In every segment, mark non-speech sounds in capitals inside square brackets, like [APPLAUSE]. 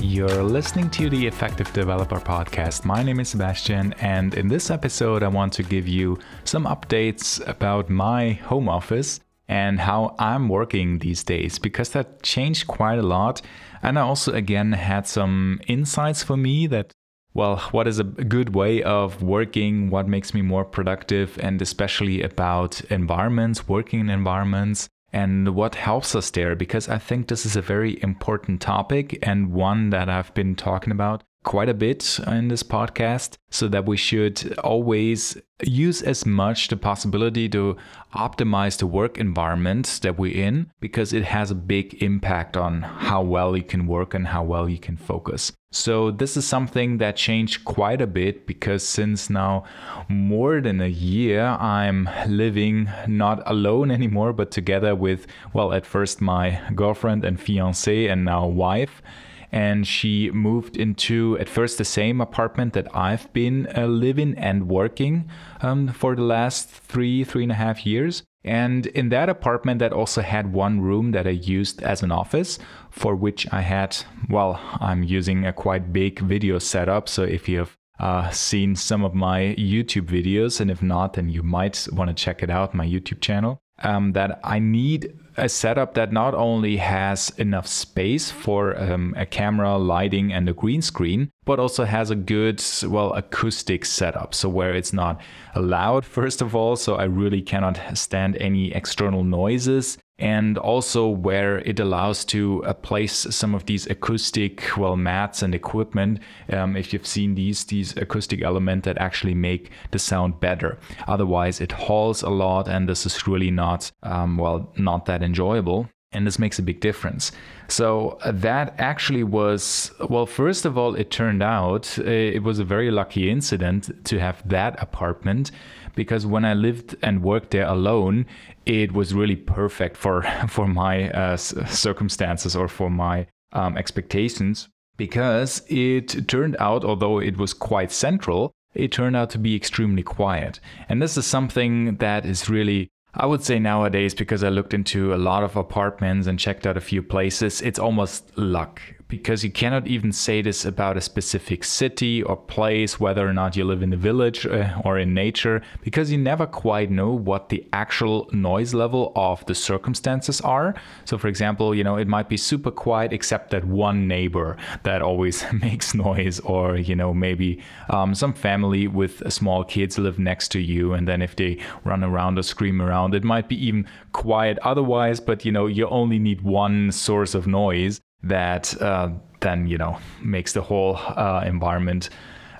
You're listening to the Effective Developer Podcast. My name is Sebastian, and in this episode, I want to give you some updates about my home office and how I'm working these days because that changed quite a lot. And I also, again, had some insights for me that, well, what is a good way of working, what makes me more productive, and especially about environments, working environments, and what helps us there? Because I think this is a very important topic and one that I've been talking about quite a bit in this podcast so that we should always use as much the possibility to optimize the work environment that we're in because it has a big impact on how well you can work and how well you can focus. So this is something that changed quite a bit because since now more than a year I'm living not alone anymore but together with well at first my girlfriend and fiance and now wife and she moved into at first the same apartment that I've been uh, living and working um, for the last three three and a half years. And in that apartment, that also had one room that I used as an office, for which I had, well, I'm using a quite big video setup. So if you have uh, seen some of my YouTube videos, and if not, then you might want to check it out, my YouTube channel um, that I need a setup that not only has enough space for um, a camera, lighting, and a green screen, but also has a good, well, acoustic setup. So, where it's not loud, [LAUGHS] first of all, so I really cannot stand any external noises and also where it allows to uh, place some of these acoustic well mats and equipment um, if you've seen these these acoustic elements that actually make the sound better otherwise it halls a lot and this is really not um, well not that enjoyable and this makes a big difference. So uh, that actually was well. First of all, it turned out uh, it was a very lucky incident to have that apartment because when I lived and worked there alone, it was really perfect for [LAUGHS] for my uh, circumstances or for my um, expectations because it turned out, although it was quite central, it turned out to be extremely quiet. And this is something that is really I would say nowadays, because I looked into a lot of apartments and checked out a few places, it's almost luck because you cannot even say this about a specific city or place, whether or not you live in a village uh, or in nature, because you never quite know what the actual noise level of the circumstances are. So, for example, you know, it might be super quiet except that one neighbor that always [LAUGHS] makes noise, or, you know, maybe um, some family with small kids live next to you, and then if they run around or scream around, it might be even quiet otherwise, but, you know, you only need one source of noise that uh, then you know makes the whole uh, environment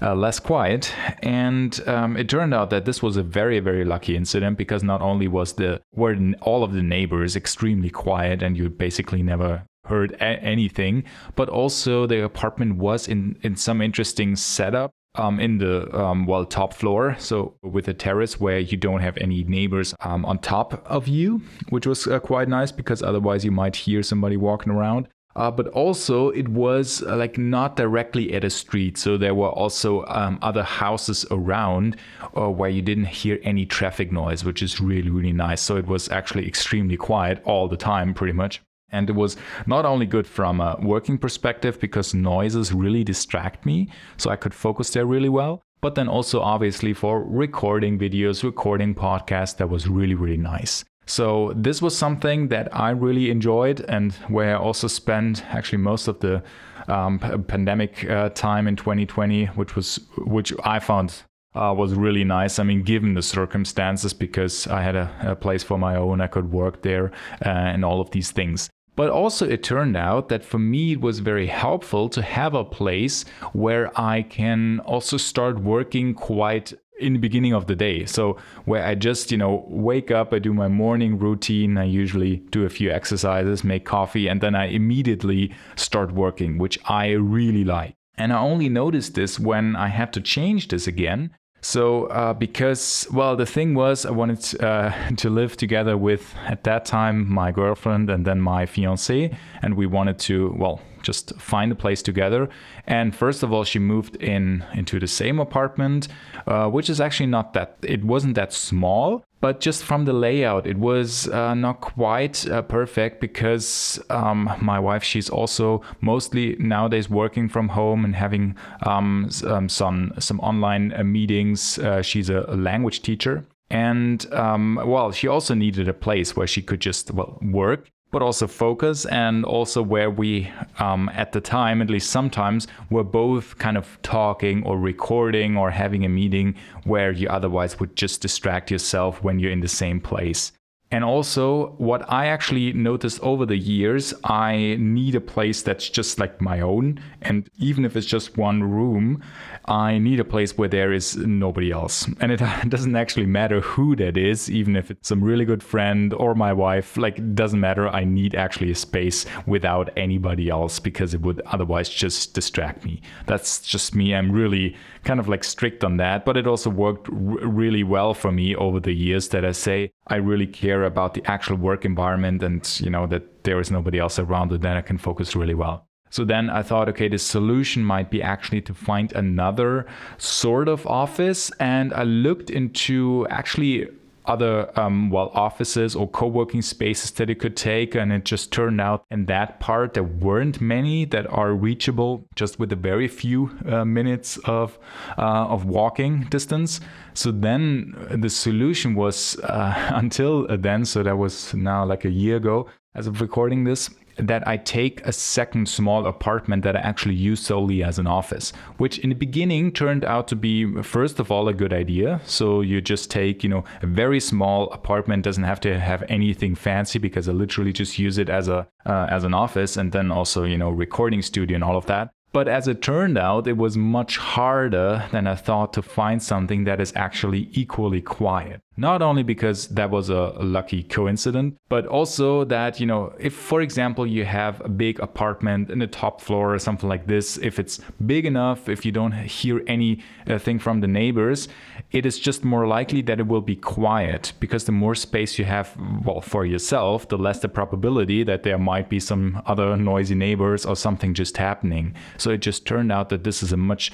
uh, less quiet. And um, it turned out that this was a very very lucky incident because not only was the were all of the neighbors extremely quiet and you basically never heard a- anything, but also the apartment was in in some interesting setup. Um, in the um, well top floor, so with a terrace where you don't have any neighbors um, on top of you, which was uh, quite nice because otherwise you might hear somebody walking around. Uh, but also it was uh, like not directly at a street. So there were also um, other houses around uh, where you didn't hear any traffic noise which is really really nice. So it was actually extremely quiet all the time pretty much. And it was not only good from a working perspective because noises really distract me so i could focus there really well but then also obviously for recording videos recording podcasts that was really really nice so this was something that I really enjoyed and where I also spent actually most of the um, pandemic uh, time in 2020, which was which I found uh, was really nice. I mean, given the circumstances, because I had a, a place for my own, I could work there uh, and all of these things. But also, it turned out that for me, it was very helpful to have a place where I can also start working quite in the beginning of the day. So where I just, you know, wake up, I do my morning routine, I usually do a few exercises, make coffee, and then I immediately start working, which I really like. And I only noticed this when I had to change this again. So, uh, because, well, the thing was, I wanted uh, [LAUGHS] to live together with, at that time, my girlfriend and then my fiance. And we wanted to, well, just find a place together. And first of all, she moved in into the same apartment, uh, which is actually not that, it wasn't that small, but just from the layout, it was uh, not quite uh, perfect because um, my wife, she's also mostly nowadays working from home and having um, um some some online uh, meetings. Uh, she's a, a language teacher, and um, well, she also needed a place where she could just well work but also focus and also where we um, at the time at least sometimes were both kind of talking or recording or having a meeting where you otherwise would just distract yourself when you're in the same place and also, what I actually noticed over the years, I need a place that's just like my own. And even if it's just one room, I need a place where there is nobody else. And it [LAUGHS] doesn't actually matter who that is, even if it's some really good friend or my wife, like, it doesn't matter. I need actually a space without anybody else because it would otherwise just distract me. That's just me. I'm really kind of like strict on that, but it also worked r- really well for me over the years that I say I really care about the actual work environment and you know that there is nobody else around and then I can focus really well. So then I thought, okay, the solution might be actually to find another sort of office. And I looked into actually other um, well offices or co-working spaces that it could take and it just turned out in that part there weren't many that are reachable just with a very few uh, minutes of uh, of walking distance. So then the solution was uh, [LAUGHS] until then so that was now like a year ago as of recording this that I take a second small apartment that I actually use solely as an office, which in the beginning turned out to be, first of all, a good idea. So you just take, you know, a very small apartment, doesn't have to have anything fancy because I literally just use it as a uh, as an office, and then also, you know, recording studio and all of that. But as it turned out, it was much harder than I thought to find something that is actually equally quiet. Not only because that was a lucky coincidence, but also that, you know, if for example you have a big apartment in the top floor or something like this, if it's big enough, if you don't hear anything uh, from the neighbors, it is just more likely that it will be quiet because the more space you have, well, for yourself, the less the probability that there might be some other noisy neighbors or something just happening. So it just turned out that this is a much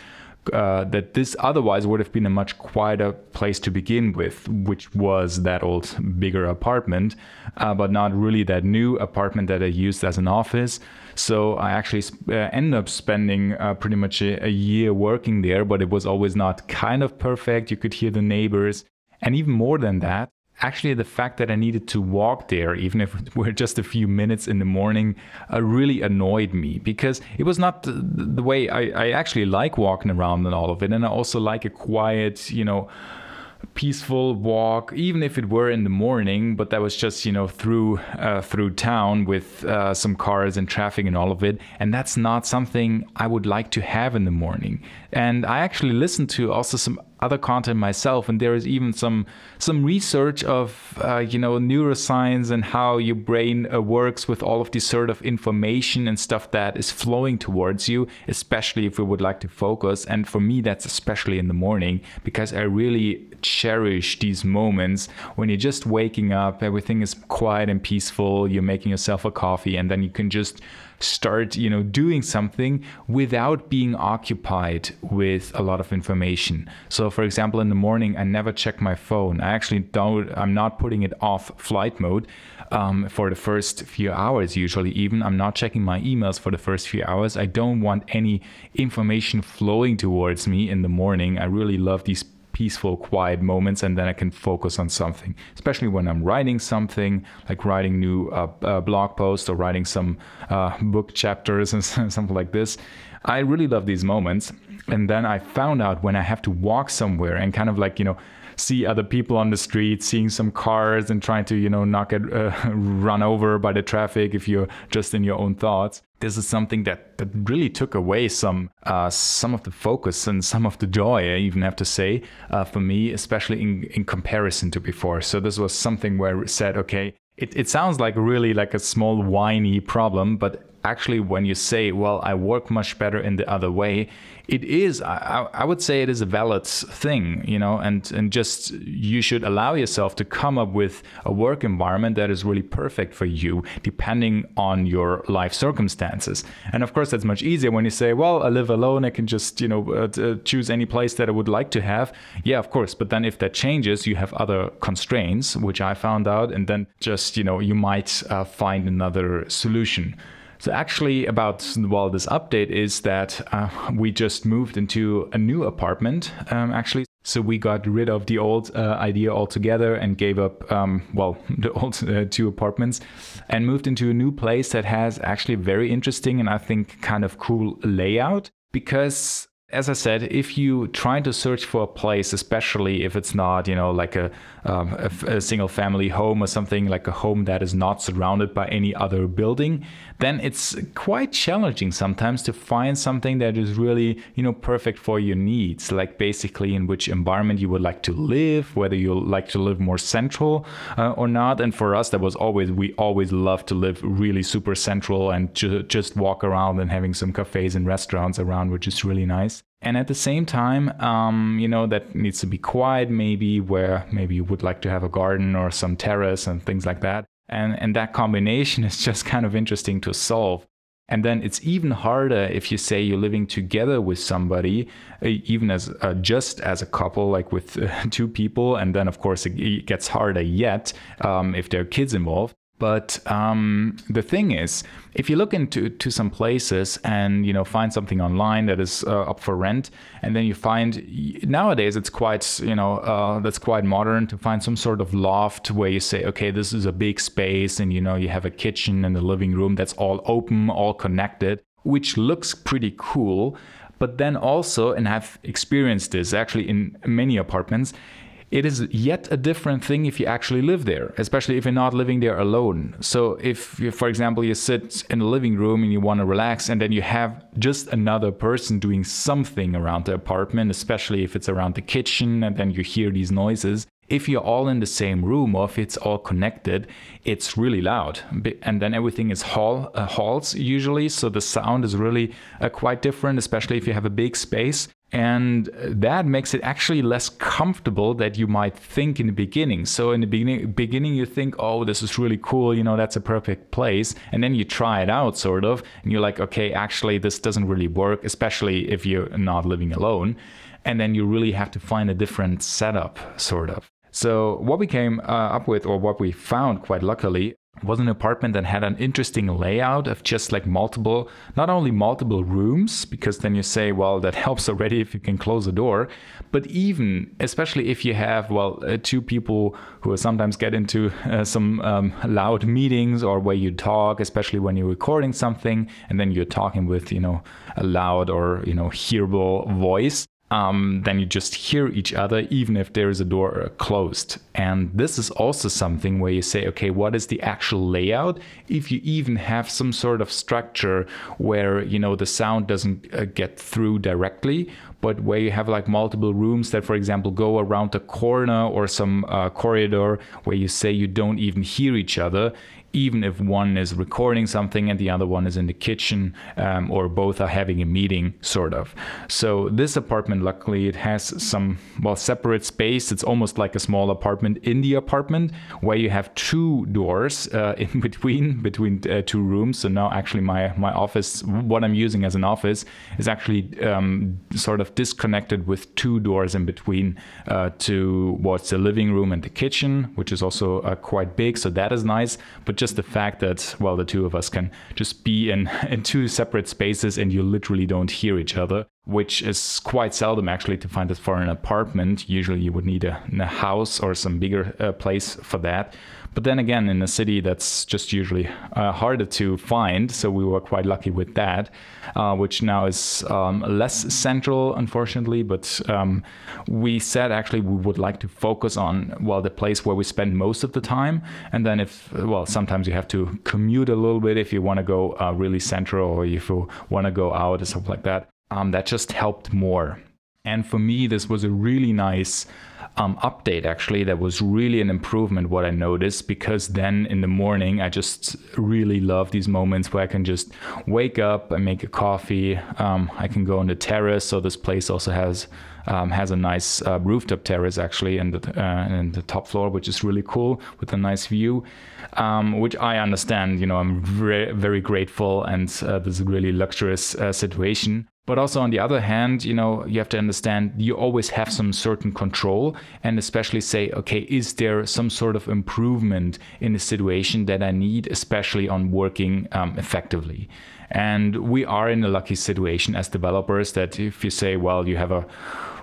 uh, that this otherwise would have been a much quieter place to begin with, which was that old bigger apartment, uh, but not really that new apartment that I used as an office. So I actually uh, ended up spending uh, pretty much a, a year working there, but it was always not kind of perfect. You could hear the neighbors. And even more than that, actually the fact that I needed to walk there, even if it were just a few minutes in the morning, uh, really annoyed me because it was not the, the way I, I actually like walking around and all of it. And I also like a quiet, you know, peaceful walk, even if it were in the morning. But that was just you know through uh, through town with uh, some cars and traffic and all of it. And that's not something I would like to have in the morning. And I actually listened to also some other content myself, and there is even some some research of uh, you know neuroscience and how your brain uh, works with all of this sort of information and stuff that is flowing towards you, especially if we would like to focus. And for me, that's especially in the morning because I really cherish these moments when you're just waking up, everything is quiet and peaceful. You're making yourself a coffee, and then you can just start you know doing something without being occupied with a lot of information. So for example in the morning i never check my phone. I actually don't i'm not putting it off flight mode um, for the first few hours usually. Even i'm not checking my emails for the first few hours. I don't want any information flowing towards me in the morning. I really love these peaceful, quiet moments, and then I can focus on something. Especially when I'm writing something, like writing new uh, uh, blog posts or writing some uh, book chapters [LAUGHS] and something like this. I really love these moments. And then I found out when I have to walk somewhere and kind of like, you know, see other people on the street, seeing some cars and trying to, you know, not get uh, [LAUGHS] run over by the traffic if you're just in your own thoughts. This is something that, that really took away some uh, some of the focus and some of the joy, I even have to say, uh, for me, especially in, in comparison to before. So this was something where I said, okay, it, it sounds like really like a small whiny problem, but actually, when you say, well, I work much better in the other way, it is, I, I would say it is a valid thing, you know, and, and just you should allow yourself to come up with a work environment that is really perfect for you, depending on your life circumstances. And of course, that's much easier when you say, well, I live alone, I can just, you know, uh, uh choose any place that I would like to have. Yeah, of course. But then if that changes, you have other constraints, which I found out, and then just, you know, you might uh, find another solution. So actually, about well, this update is that uh, we just moved into a new apartment. Um, actually, so we got rid of the old uh, idea altogether and gave up, um, well, [LAUGHS] the old uh, two apartments and moved into a new place that has actually very interesting and I think kind of cool layout because as I said, if you try to search for a place, especially if it's not, you know, like a, um, a, a, single family home or something like a home that is not surrounded by any other building, then it's quite challenging sometimes to find something that is really, you know, perfect for your needs. Like basically in which environment you would like to live, whether you like to live more central uh, or not. And for us, that was always we always love to live really super central and ju- just walk around and having some cafes and restaurants around, which is really nice. And at the same time, um, you know, that needs to be quiet, maybe where maybe you would like to have a garden or some terrace and things like that. And, and that combination [LAUGHS] is just kind of interesting to solve. And then it's even harder if you say you're living together with somebody, uh, even as uh, just as a couple, like with uh, [LAUGHS] two people. And then, of course, it, gets harder yet um, if there are kids involved. But um, the thing is, if you look into to some places and you know find something online that is uh, up for rent, and then you find nowadays it's quite you know uh, that's quite modern to find some sort of loft where you say, okay, this is a big space, and you know you have a kitchen and a living room that's all open, all connected, which looks pretty cool. But then also, and I've experienced this actually in many apartments it is yet a different thing if you actually live there, especially if you're not living there alone. So, if, you, for example, you sit in the living room and you want to relax, and then you have just another person doing something around the apartment, especially if it's around the kitchen, and then you hear these noises. If you're all in the same room or if it's all connected, it's really loud. And then everything is hall, uh, halls usually. So the sound is really uh, quite different, especially if you have a big space. And that makes it actually less comfortable that you might think in the beginning. So in the beginning, beginning you think, oh, this is really cool, you know, that's a perfect place. And then you try it out, sort of, and you're like, okay, actually, this doesn't really work, especially if you're not living alone. And then you really have to find a different setup, sort of. So what we came uh, up with, or what we found quite luckily, was an apartment that had an interesting layout of just like multiple, not only multiple rooms, because then you say, well, that [LAUGHS] helps already if you can close a door, but even, especially if you have, well, uh, two people who sometimes get into uh, some um, loud meetings or where you talk, especially when you're recording something and then you're talking with, you know, a loud or, you know, hearable voice um, then you just hear each other even if there is a door closed. And this is also something where you say, okay, what is the actual layout? If you even have some sort of structure where you know the sound doesn't uh, get through directly, but where you have like multiple rooms that, for example, go around the corner or some uh, corridor where you say you don't even hear each other, even if one is recording something and the other one is in the kitchen um, or both are having a meeting sort of. So this apartment luckily it has some well separate space. It's almost like a small apartment in the apartment where you have two doors uh, [LAUGHS] in between between uh, two rooms. So now actually my my office what i'm using as an office is actually um, sort of disconnected with two doors in between uh, to what's the living room and the kitchen which is also uh, quite big. So that is nice. But just the fact that well the two of us can just be in [LAUGHS] in two separate spaces and you literally don't hear each other which is quite seldom actually to find it for an apartment. Usually you would need a, a house or some bigger uh, place for that but then again, in a city that's just usually uh, harder to find, so we were quite lucky with that, uh, which now is um, less central, unfortunately. But um, we said actually we would like to focus on well the place where we spend most of the time, and then if well sometimes you have to commute a little bit if you want to go uh, really central or if you want to go out or stuff like that. Um, that just helped more. And for me, this was a really nice um, update actually that was really an improvement what i noticed because then in the morning i just really love these moments where i can just wake up and make a coffee um, i can go on the terrace so this place also has um, has a nice uh, rooftop terrace actually in the, uh, in the top floor, which is really cool with a nice view, um, which I understand. You know, I'm very, very grateful, and uh, this is a really luxurious uh, situation. But also on the other hand, you know, you have to understand you always have some certain control and especially say, okay, is there some sort of improvement in the situation that I need, especially on working um, effectively? And we are in a lucky situation as developers that if you say, well, you have a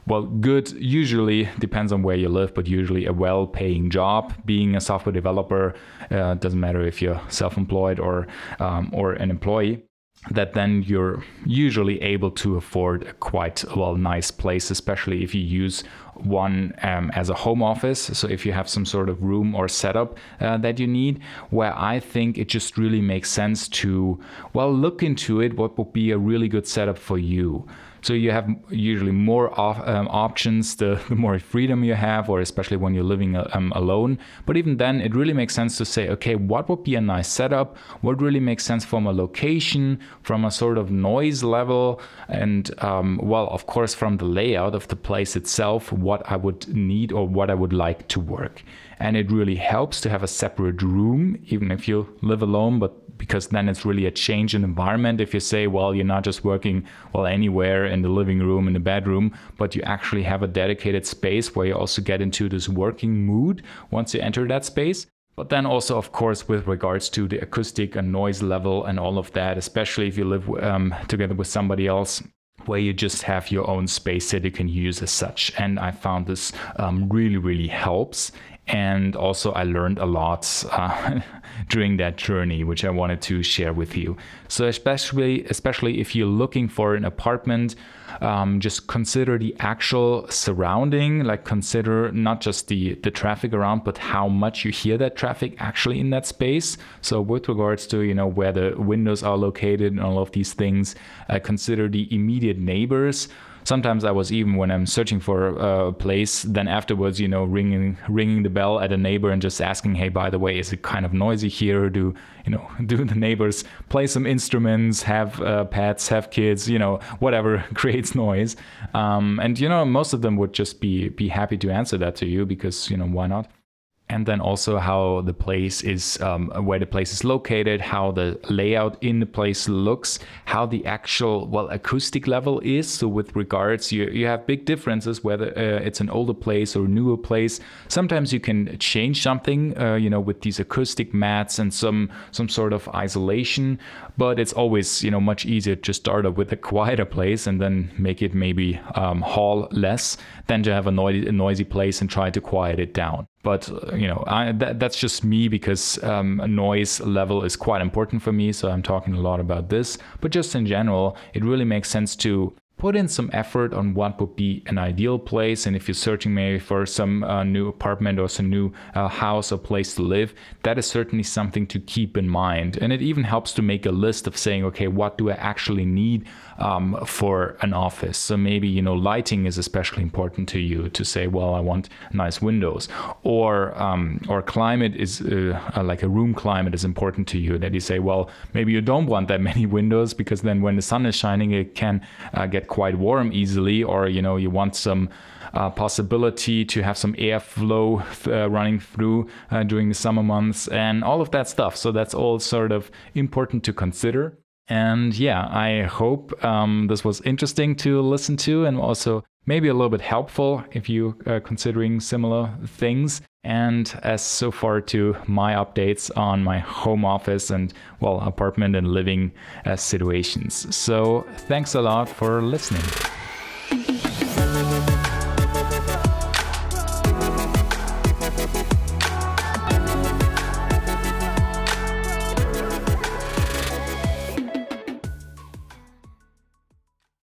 well, good usually depends on where you live, but usually a well paying job. Being a software developer uh, doesn't matter if you're self employed or, um, or an employee that then you're usually able to afford a quite well nice place especially if you use one um, as a home office. So if you have some sort of room or setup uh, that you need where i think it just really makes sense to well look into it what would be a really good setup for you so you have usually more off, um, options the, [LAUGHS] the, more freedom you have, or especially when you're living uh, um, alone. But even then, it really makes sense to say, okay, what would be a nice setup? What really makes sense from a location, from a sort of noise level, and um, well, of course, from the layout of the place itself, what I would need or what I would like to work. And it really helps to have a separate room, even if you live alone, but because then it's really a change in environment. If you say well you're not just working well anywhere in the living room in the bedroom but you actually have a dedicated space where you also get into this working mood once you enter that space. But then also of course with regards to the acoustic and noise level and all of that especially if you live um, together with somebody else where you just have your own space that you can use as such. And I found this um, really, really helps and also I learned a lot uh, [LAUGHS] during that journey, which I wanted to share with you. So especially especially if you're looking for an apartment, um, just consider the actual surrounding. Like consider not just the the traffic around, but how much you hear that traffic actually in that space. So with regards to you know where the windows are located and all of these things, uh, consider the immediate neighbors sometimes I was even when I'm searching for a place, then afterwards, you know, ringing ringing the bell at a neighbor and just asking, hey, by the way, is it kind of noisy here? Do you know, [LAUGHS] do the neighbors play some instruments, have uh, pets, have kids, you know, whatever [LAUGHS] creates noise? Um, and you know, most of them would just be be happy to answer that to you because you know why not? And then also how the place is um, where the place is located how the layout in the place looks how the actual well acoustic level is. So with regards you, you have big differences whether uh, it's an older place or newer place. Sometimes you can change something uh, you know with these acoustic mats and some some sort of isolation but it's always you know much easier to start up with a quieter place and then make it maybe um, hall less than to have a noisy, a noisy place and try to quiet it down but you know I, that, that's just me because um, noise level is quite important for me. So i'm talking a lot about this. But just in general it really makes sense to put in some effort on what would be an ideal place and if you're searching maybe for some uh, new apartment or some new uh, house or place to live that is certainly something to keep in mind. And it even helps to make a list of saying okay what do i actually need um, for an office? So maybe you know lighting is especially important to you to say well i want nice windows. Or um, or climate is uh, like a room climate is important to you that you say well maybe you don't want that [LAUGHS] many windows because then when the sun is shining it can uh, quite warm easily, or you know you want some uh, possibility to have some airflow uh, running through uh, during the summer months, and all of that stuff. So that's all sort of important to consider. And yeah, I hope um, this was interesting to listen to and also maybe a little bit helpful if you are considering similar things. And as so far to my updates on my home office and, well, apartment and living uh, situations. So thanks a lot for listening.